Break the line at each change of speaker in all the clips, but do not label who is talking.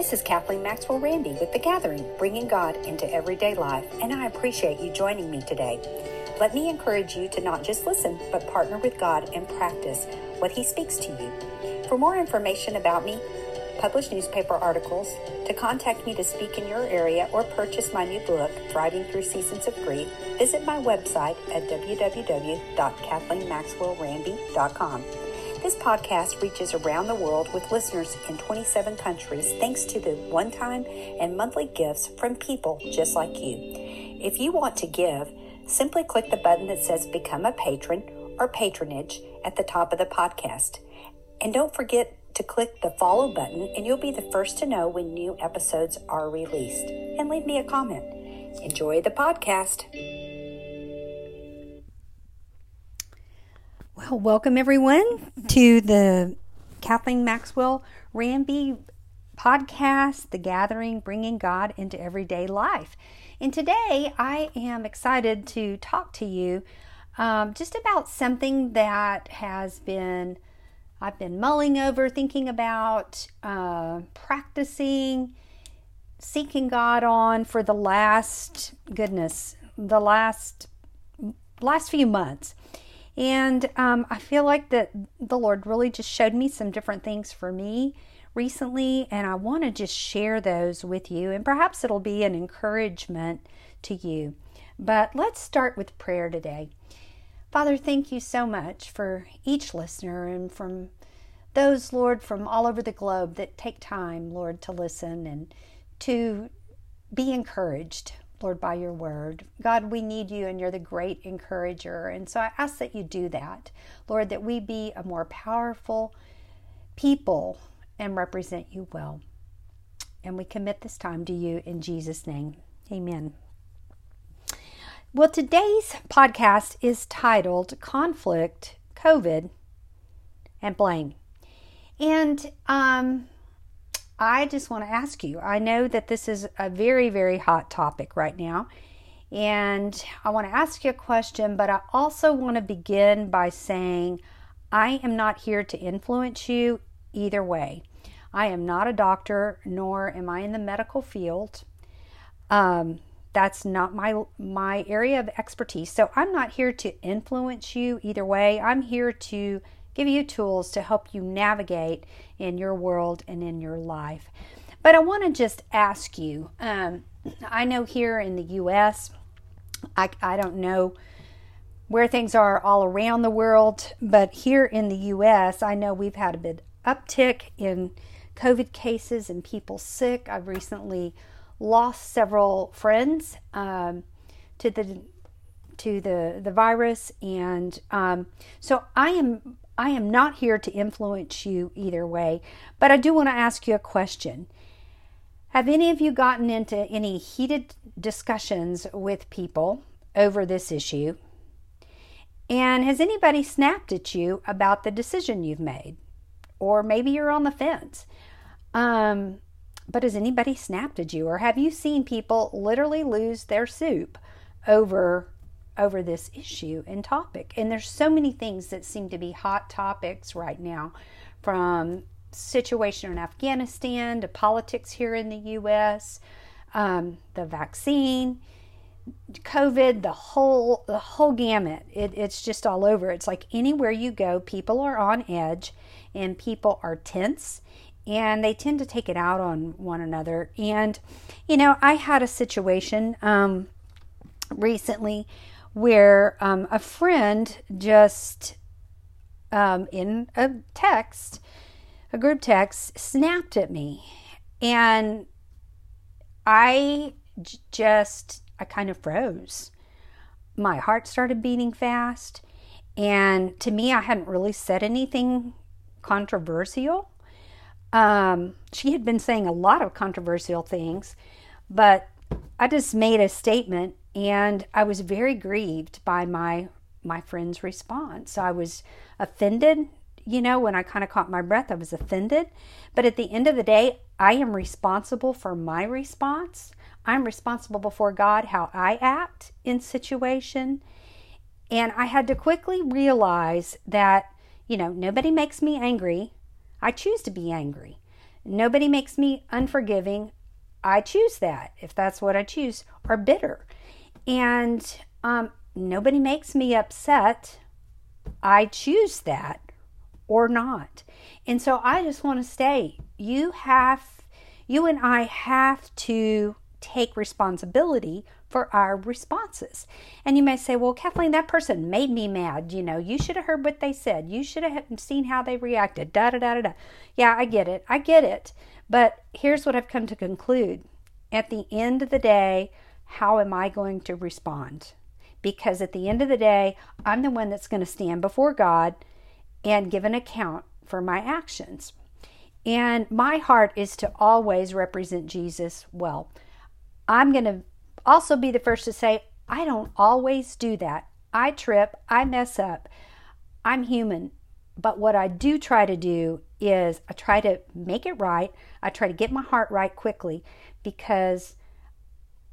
This is Kathleen Maxwell Randy with The Gathering, bringing God into everyday life, and I appreciate you joining me today. Let me encourage you to not just listen, but partner with God and practice what He speaks to you. For more information about me, publish newspaper articles, to contact me to speak in your area, or purchase my new book, Thriving Through Seasons of Grief, visit my website at www.kathleenmaxwellrandy.com. This podcast reaches around the world with listeners in 27 countries thanks to the one time and monthly gifts from people just like you. If you want to give, simply click the button that says Become a Patron or Patronage at the top of the podcast. And don't forget to click the follow button, and you'll be the first to know when new episodes are released. And leave me a comment. Enjoy the podcast. Welcome everyone to the Kathleen Maxwell Randy podcast, The Gathering, Bringing God into Everyday Life. And today I am excited to talk to you um, just about something that has been, I've been mulling over, thinking about, uh, practicing, seeking God on for the last, goodness, the last, last few months. And um, I feel like that the Lord really just showed me some different things for me recently, and I want to just share those with you, and perhaps it'll be an encouragement to you. But let's start with prayer today. Father, thank you so much for each listener and from those, Lord, from all over the globe that take time, Lord, to listen and to be encouraged. Lord, by your word. God, we need you and you're the great encourager. And so I ask that you do that. Lord, that we be a more powerful people and represent you well. And we commit this time to you in Jesus' name. Amen. Well, today's podcast is titled Conflict, COVID, and Blame. And um, I just want to ask you I know that this is a very, very hot topic right now. And I want to ask you a question, but I also want to begin by saying I am not here to influence you either way. I am not a doctor, nor am I in the medical field. Um, that's not my my area of expertise. So I'm not here to influence you either way. I'm here to give you tools to help you navigate in your world and in your life. But I want to just ask you um, I know here in the U.S., I, I don't know where things are all around the world, but here in the U.S., I know we've had a bit uptick in COVID cases and people sick. I've recently lost several friends um, to the to the the virus, and um, so I am I am not here to influence you either way, but I do want to ask you a question. Have any of you gotten into any heated discussions with people over this issue? And has anybody snapped at you about the decision you've made? Or maybe you're on the fence. Um, but has anybody snapped at you? Or have you seen people literally lose their soup over over this issue and topic. And there's so many things that seem to be hot topics right now from situation in Afghanistan to politics here in the US, um, the vaccine, COVID, the whole the whole gamut. It, it's just all over. It's like anywhere you go, people are on edge and people are tense and they tend to take it out on one another. And you know, I had a situation um, recently where um, a friend just um, in a text, a group text, snapped at me. And I j- just, I kind of froze. My heart started beating fast. And to me, I hadn't really said anything controversial. Um, she had been saying a lot of controversial things, but I just made a statement and I was very grieved by my my friend's response. I was offended, you know, when I kind of caught my breath, I was offended. But at the end of the day, I am responsible for my response. I'm responsible before God how I act in situation. And I had to quickly realize that, you know, nobody makes me angry. I choose to be angry. Nobody makes me unforgiving. I choose that if that's what I choose, or bitter. And um, nobody makes me upset. I choose that or not. And so I just want to say you have, you and I have to take responsibility for our responses. And you may say, well, Kathleen, that person made me mad. You know, you should have heard what they said. You should have seen how they reacted. Da da da da da. Yeah, I get it. I get it. But here's what I've come to conclude. At the end of the day, how am I going to respond? Because at the end of the day, I'm the one that's going to stand before God and give an account for my actions. And my heart is to always represent Jesus well. I'm going to also be the first to say, I don't always do that. I trip, I mess up. I'm human. But what I do try to do is I try to make it right. I try to get my heart right quickly because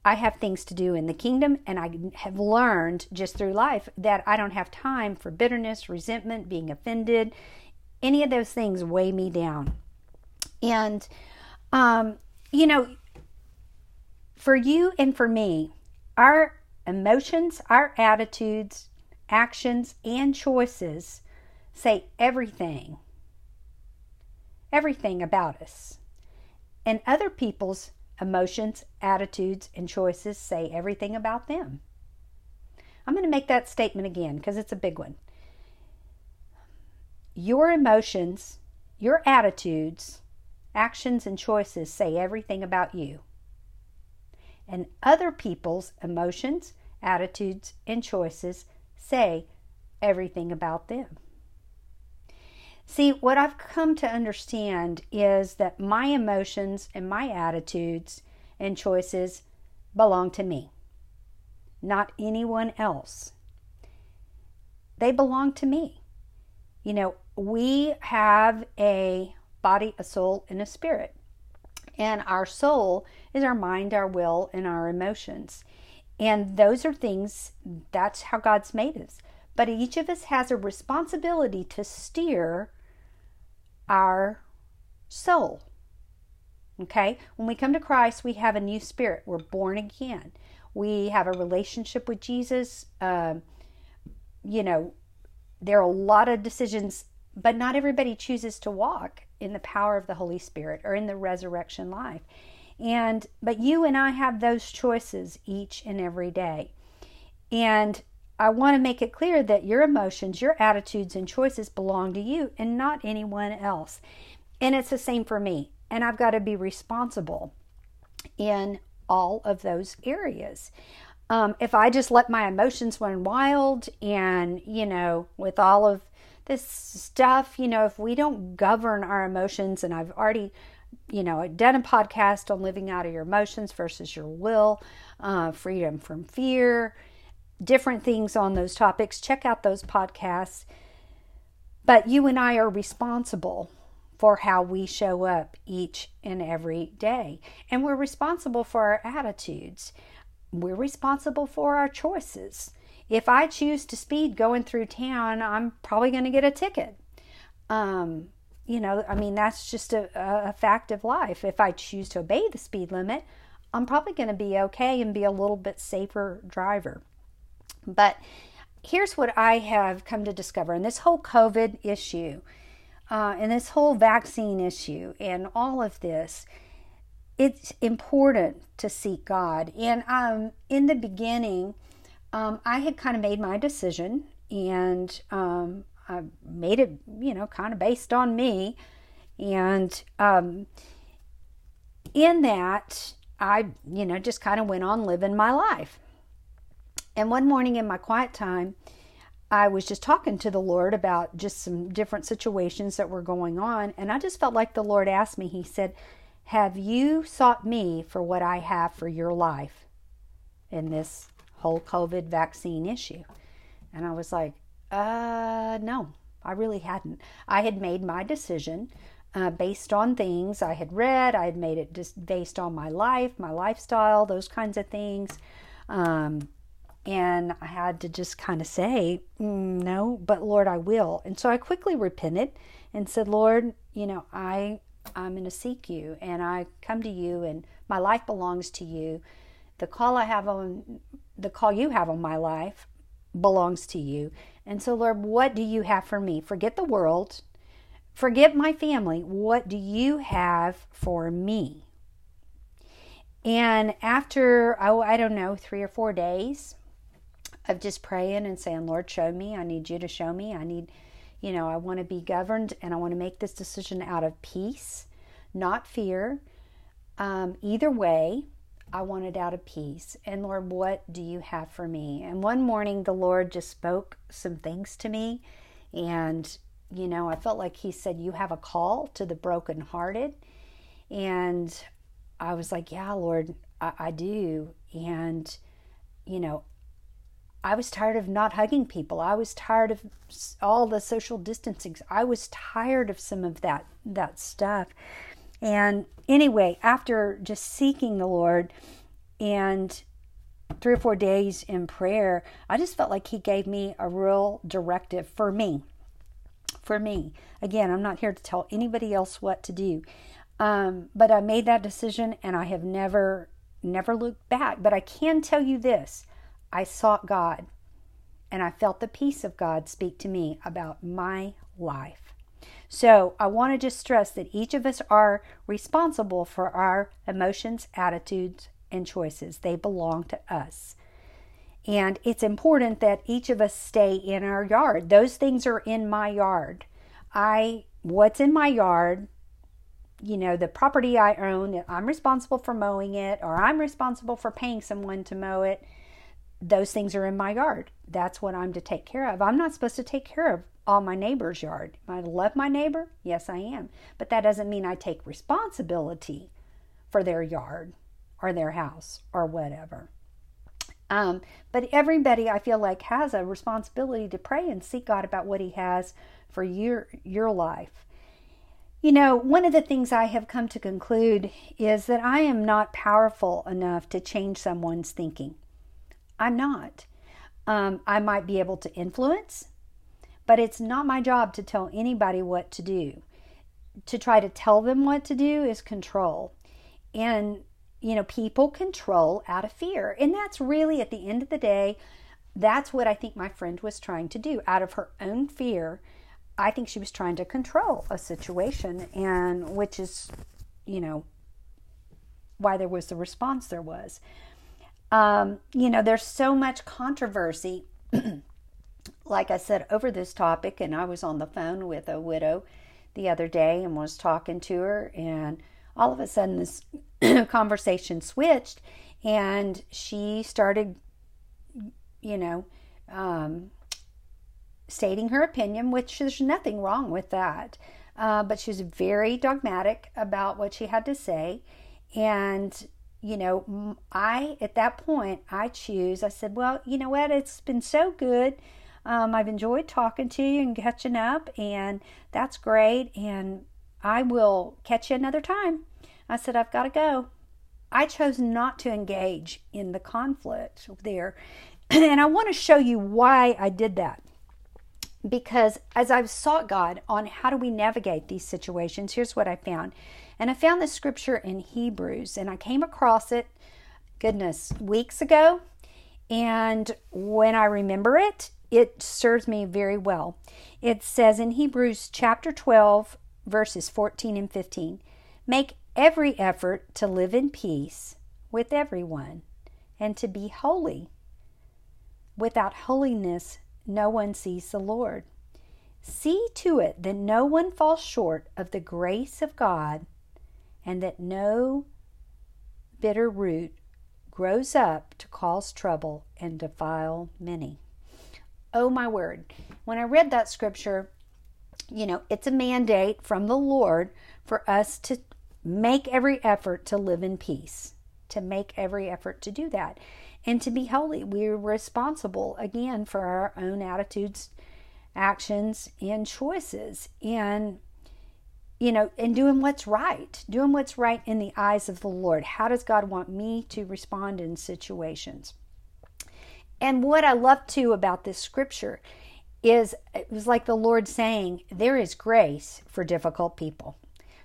I have things to do in the kingdom, and I have learned just through life that I don't have time for bitterness, resentment, being offended. Any of those things weigh me down. And, um, you know, for you and for me, our emotions, our attitudes, actions, and choices say everything, everything about us. And other people's Emotions, attitudes, and choices say everything about them. I'm going to make that statement again because it's a big one. Your emotions, your attitudes, actions, and choices say everything about you. And other people's emotions, attitudes, and choices say everything about them. See, what I've come to understand is that my emotions and my attitudes and choices belong to me, not anyone else. They belong to me. You know, we have a body, a soul, and a spirit. And our soul is our mind, our will, and our emotions. And those are things, that's how God's made us. But each of us has a responsibility to steer our soul. Okay? When we come to Christ, we have a new spirit. We're born again. We have a relationship with Jesus. Uh, you know, there are a lot of decisions, but not everybody chooses to walk in the power of the Holy Spirit or in the resurrection life. And but you and I have those choices each and every day. And I want to make it clear that your emotions, your attitudes, and choices belong to you and not anyone else. And it's the same for me. And I've got to be responsible in all of those areas. Um, if I just let my emotions run wild and, you know, with all of this stuff, you know, if we don't govern our emotions, and I've already, you know, done a podcast on living out of your emotions versus your will, uh, freedom from fear, different things on those topics. Check out those podcasts. But you and I are responsible for how we show up each and every day. And we're responsible for our attitudes. We're responsible for our choices. If I choose to speed going through town, I'm probably going to get a ticket. Um, you know, I mean, that's just a, a fact of life. If I choose to obey the speed limit, I'm probably going to be okay and be a little bit safer driver. But here's what I have come to discover in this whole COVID issue, uh, and this whole vaccine issue, and all of this, it's important to seek God. And um, in the beginning, um, I had kind of made my decision, and um, I made it, you know, kind of based on me. And um, in that, I, you know, just kind of went on living my life. And one morning in my quiet time, I was just talking to the Lord about just some different situations that were going on. And I just felt like the Lord asked me, He said, Have you sought me for what I have for your life in this whole COVID vaccine issue? And I was like, Uh, no, I really hadn't. I had made my decision. Uh, based on things I had read, I had made it just based on my life, my lifestyle, those kinds of things. Um, and I had to just kind of say, mm, no, but Lord, I will. And so I quickly repented and said, Lord, you know, I I'm going to seek you and I come to you and my life belongs to you. The call I have on the call you have on my life belongs to you. And so, Lord, what do you have for me? Forget the world, forget my family. What do you have for me? And after, oh, I don't know, three or four days of just praying and saying, Lord, show me. I need you to show me. I need, you know, I want to be governed and I want to make this decision out of peace, not fear. Um, either way, I want it out of peace. And Lord, what do you have for me? And one morning, the Lord just spoke some things to me. And, you know, I felt like He said, You have a call to the brokenhearted. And I was like, yeah, Lord, I, I do. And, you know, I was tired of not hugging people. I was tired of all the social distancing. I was tired of some of that that stuff. And anyway, after just seeking the Lord and three or four days in prayer, I just felt like He gave me a real directive for me. For me. Again, I'm not here to tell anybody else what to do. Um, but I made that decision and I have never, never looked back. But I can tell you this I sought God and I felt the peace of God speak to me about my life. So I want to just stress that each of us are responsible for our emotions, attitudes, and choices. They belong to us. And it's important that each of us stay in our yard. Those things are in my yard. I what's in my yard you know, the property I own, I'm responsible for mowing it or I'm responsible for paying someone to mow it. Those things are in my yard. That's what I'm to take care of. I'm not supposed to take care of all my neighbor's yard. I love my neighbor? Yes, I am. But that doesn't mean I take responsibility for their yard or their house or whatever. Um, but everybody, I feel like, has a responsibility to pray and seek God about what He has for your your life. You know, one of the things I have come to conclude is that I am not powerful enough to change someone's thinking. I'm not. Um, I might be able to influence, but it's not my job to tell anybody what to do. To try to tell them what to do is control. And, you know, people control out of fear. And that's really, at the end of the day, that's what I think my friend was trying to do. Out of her own fear, I think she was trying to control a situation, and which is, you know, why there was the response there was. Um, you know, there's so much controversy, like I said, over this topic, and I was on the phone with a widow the other day and was talking to her, and all of a sudden this conversation switched, and she started, you know, um, stating her opinion, which there's nothing wrong with that. Uh, but she was very dogmatic about what she had to say. And, you know, I, at that point, I choose, I said, well, you know what? It's been so good. Um, I've enjoyed talking to you and catching up, and that's great. And I will catch you another time. I said, I've got to go. I chose not to engage in the conflict there. and I want to show you why I did that because as I've sought God on how do we navigate these situations, here's what I found. And I found this scripture in Hebrews, and I came across it, goodness, weeks ago. And when I remember it, it serves me very well. It says in Hebrews chapter 12, verses 14 and 15 Make every effort to live in peace with everyone and to be holy. Without holiness, no one sees the Lord. See to it that no one falls short of the grace of God and that no bitter root grows up to cause trouble and defile many. Oh my word. When I read that scripture, you know, it's a mandate from the Lord for us to make every effort to live in peace, to make every effort to do that and to be holy. We're responsible again for our own attitudes, actions, and choices. And you know, and doing what's right, doing what's right in the eyes of the Lord. How does God want me to respond in situations? And what I love too about this scripture is it was like the Lord saying, There is grace for difficult people.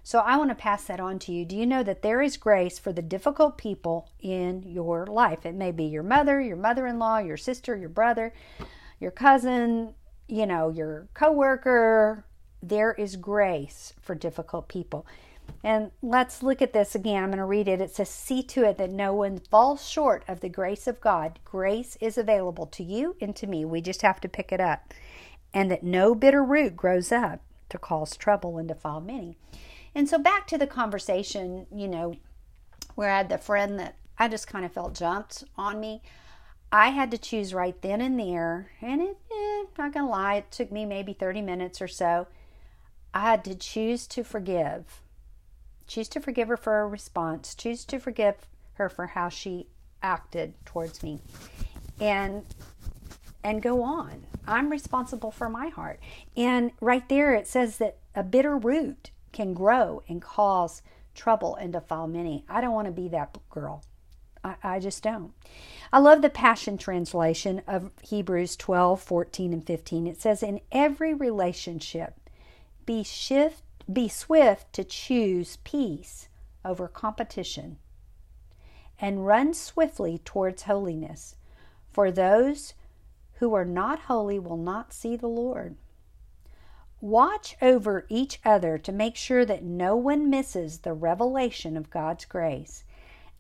So I want to pass that on to you. Do you know that there is grace for the difficult people in your life? It may be your mother, your mother in law, your sister, your brother, your cousin, you know, your coworker. There is grace for difficult people. And let's look at this again. I'm going to read it. It says, See to it that no one falls short of the grace of God. Grace is available to you and to me. We just have to pick it up. And that no bitter root grows up to cause trouble and defile many. And so back to the conversation, you know, where I had the friend that I just kind of felt jumped on me. I had to choose right then and there, and it, eh, not gonna lie, it took me maybe 30 minutes or so. I had to choose to forgive. Choose to forgive her for her response. Choose to forgive her for how she acted towards me. And and go on. I'm responsible for my heart. And right there it says that a bitter root can grow and cause trouble and defile many. I don't want to be that girl. I, I just don't. I love the Passion Translation of Hebrews 12, 14, and 15. It says, In every relationship, be shift, be swift to choose peace over competition and run swiftly towards holiness. For those who are not holy will not see the Lord. Watch over each other to make sure that no one misses the revelation of God's grace,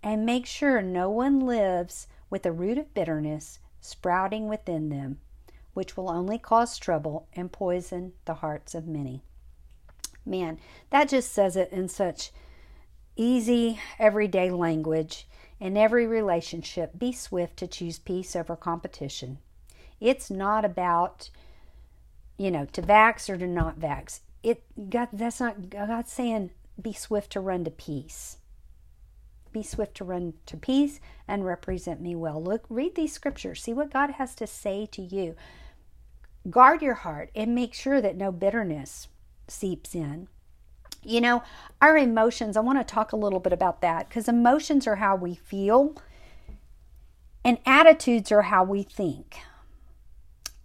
and make sure no one lives with a root of bitterness sprouting within them, which will only cause trouble and poison the hearts of many. Man, that just says it in such easy, everyday language. In every relationship, be swift to choose peace over competition. It's not about you know, to vax or to not vax. It God that's not God saying be swift to run to peace. Be swift to run to peace and represent me well. Look, read these scriptures. See what God has to say to you. Guard your heart and make sure that no bitterness seeps in. You know, our emotions, I want to talk a little bit about that because emotions are how we feel and attitudes are how we think.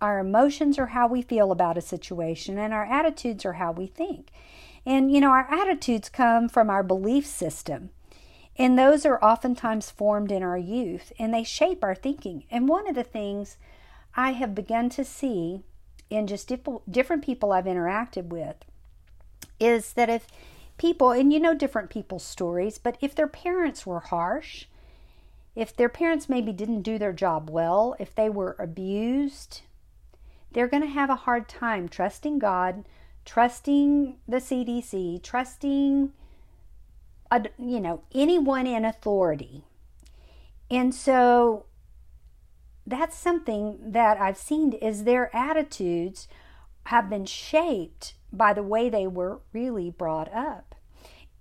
Our emotions are how we feel about a situation, and our attitudes are how we think. And, you know, our attitudes come from our belief system. And those are oftentimes formed in our youth and they shape our thinking. And one of the things I have begun to see in just different people I've interacted with is that if people, and you know different people's stories, but if their parents were harsh, if their parents maybe didn't do their job well, if they were abused, they're going to have a hard time trusting God, trusting the CDC, trusting a, you know anyone in authority. And so that's something that I've seen is their attitudes have been shaped by the way they were really brought up.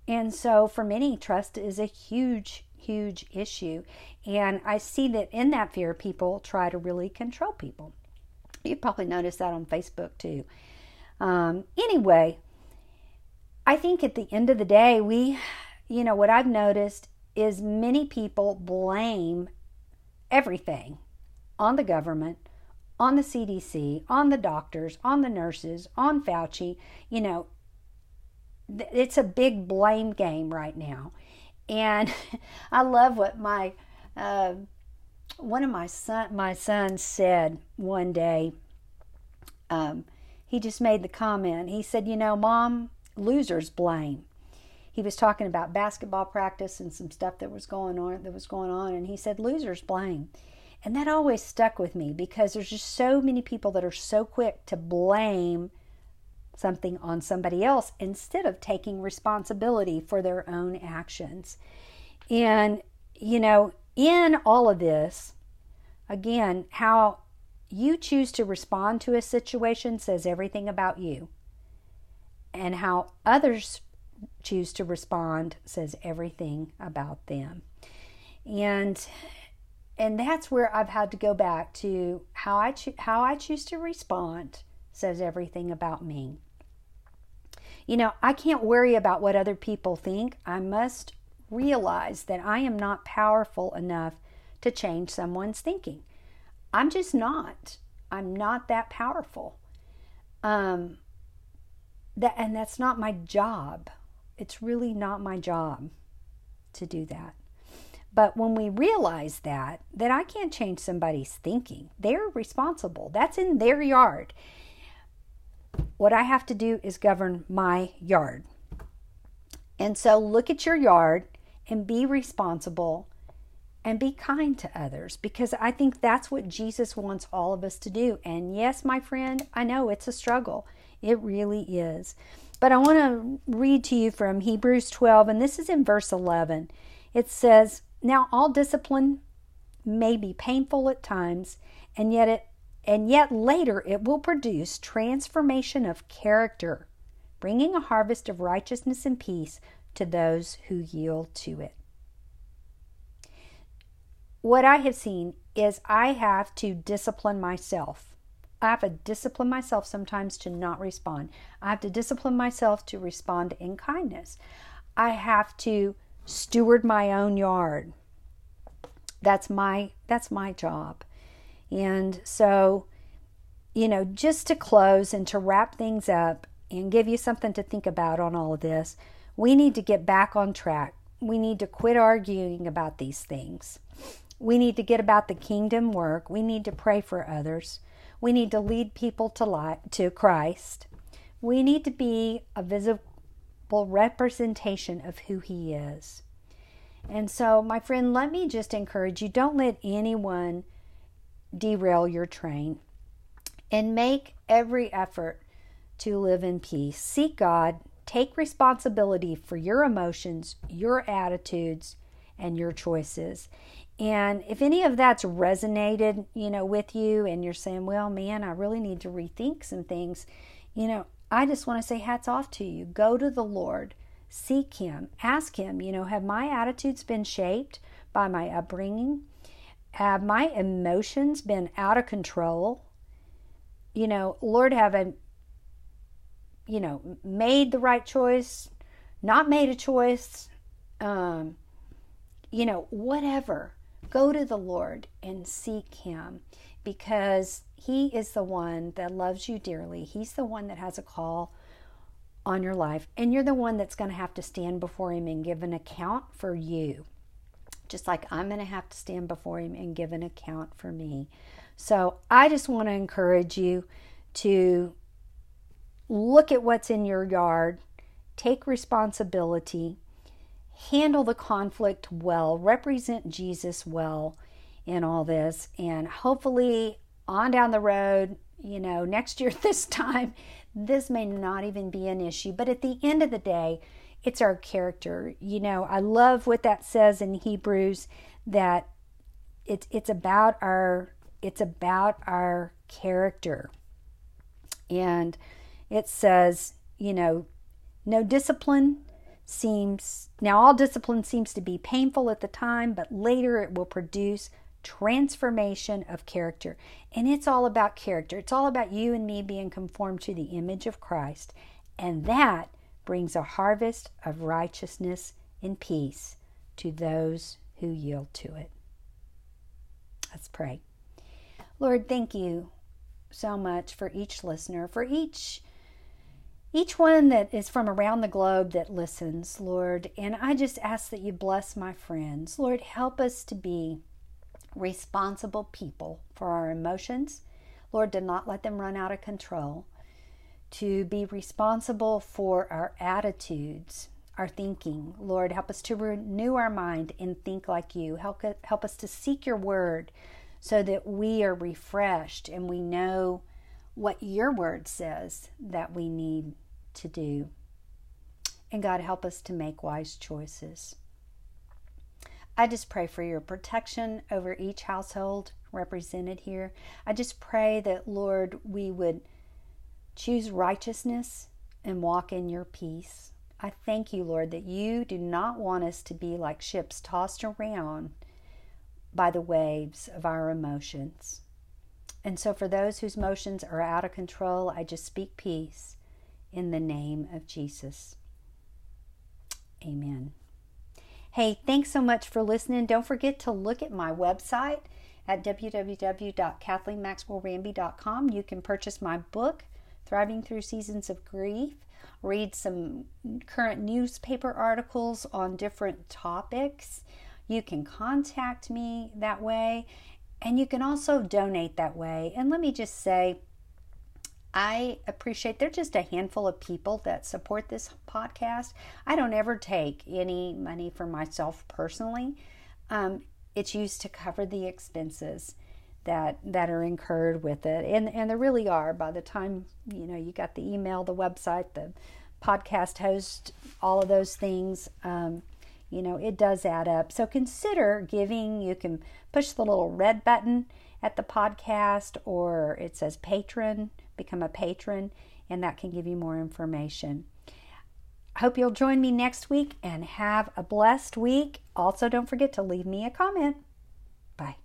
And so for many trust is a huge huge issue and I see that in that fear people try to really control people. You probably noticed that on Facebook too. Um, anyway, I think at the end of the day, we, you know, what I've noticed is many people blame everything on the government, on the CDC, on the doctors, on the nurses, on Fauci. You know, it's a big blame game right now. And I love what my uh, one of my son my son said one day. Um, he just made the comment. He said, "You know, mom, losers blame." He was talking about basketball practice and some stuff that was going on that was going on, and he said, "Losers blame." And that always stuck with me because there's just so many people that are so quick to blame something on somebody else instead of taking responsibility for their own actions. And, you know, in all of this, again, how you choose to respond to a situation says everything about you. And how others choose to respond says everything about them. And and that's where I've had to go back to how I cho- how I choose to respond says everything about me. You know, I can't worry about what other people think. I must realize that I am not powerful enough to change someone's thinking. I'm just not. I'm not that powerful. Um, that and that's not my job. It's really not my job to do that. But when we realize that, that I can't change somebody's thinking, they're responsible. That's in their yard. What I have to do is govern my yard. And so look at your yard and be responsible and be kind to others because I think that's what Jesus wants all of us to do. And yes, my friend, I know it's a struggle. It really is. But I want to read to you from Hebrews 12, and this is in verse 11. It says, Now all discipline may be painful at times, and yet it and yet later it will produce transformation of character, bringing a harvest of righteousness and peace to those who yield to it. What I have seen is I have to discipline myself. I have to discipline myself sometimes to not respond. I have to discipline myself to respond in kindness. I have to steward my own yard. That's my that's my job. And so, you know, just to close and to wrap things up and give you something to think about on all of this, we need to get back on track. We need to quit arguing about these things. We need to get about the kingdom work. We need to pray for others. We need to lead people to light, to Christ. We need to be a visible representation of who he is. And so, my friend, let me just encourage you don't let anyone derail your train and make every effort to live in peace. Seek God, take responsibility for your emotions, your attitudes, and your choices. And if any of that's resonated, you know, with you and you're saying, "Well, man, I really need to rethink some things." You know, I just want to say hats off to you. Go to the Lord. Seek him. Ask him, you know, have my attitudes been shaped by my upbringing? Have my emotions been out of control? You know, Lord, have you know, made the right choice, not made a choice, um, you know, whatever. Go to the Lord and seek Him because He is the one that loves you dearly. He's the one that has a call on your life, and you're the one that's going to have to stand before Him and give an account for you just like I'm going to have to stand before Him and give an account for me. So I just want to encourage you to look at what's in your yard, take responsibility, handle the conflict well, represent Jesus well in all this, and hopefully on down the road, you know, next year, this time, this may not even be an issue. But at the end of the day, it's our character. You know, I love what that says in Hebrews that it's it's about our it's about our character. And it says, you know, no discipline seems now all discipline seems to be painful at the time, but later it will produce transformation of character. And it's all about character. It's all about you and me being conformed to the image of Christ. And that brings a harvest of righteousness and peace to those who yield to it. Let's pray. Lord, thank you so much for each listener, for each each one that is from around the globe that listens, Lord. And I just ask that you bless my friends. Lord, help us to be responsible people for our emotions. Lord, do not let them run out of control to be responsible for our attitudes, our thinking. Lord, help us to renew our mind and think like you. Help, help us to seek your word so that we are refreshed and we know what your word says that we need to do. And God, help us to make wise choices. I just pray for your protection over each household represented here. I just pray that, Lord, we would Choose righteousness and walk in your peace. I thank you, Lord, that you do not want us to be like ships tossed around by the waves of our emotions. And so, for those whose motions are out of control, I just speak peace in the name of Jesus. Amen. Hey, thanks so much for listening. Don't forget to look at my website at www.kathleenmaxwellranby.com. You can purchase my book, Thriving Through Seasons of Grief, read some current newspaper articles on different topics. You can contact me that way, and you can also donate that way. And let me just say, I appreciate there's just a handful of people that support this podcast. I don't ever take any money for myself personally. Um, it's used to cover the expenses that that are incurred with it, and and there really are. By the time you know you got the email, the website, the podcast host, all of those things. Um, you know, it does add up. So consider giving. You can push the little red button at the podcast, or it says patron, become a patron, and that can give you more information. I hope you'll join me next week and have a blessed week. Also, don't forget to leave me a comment. Bye.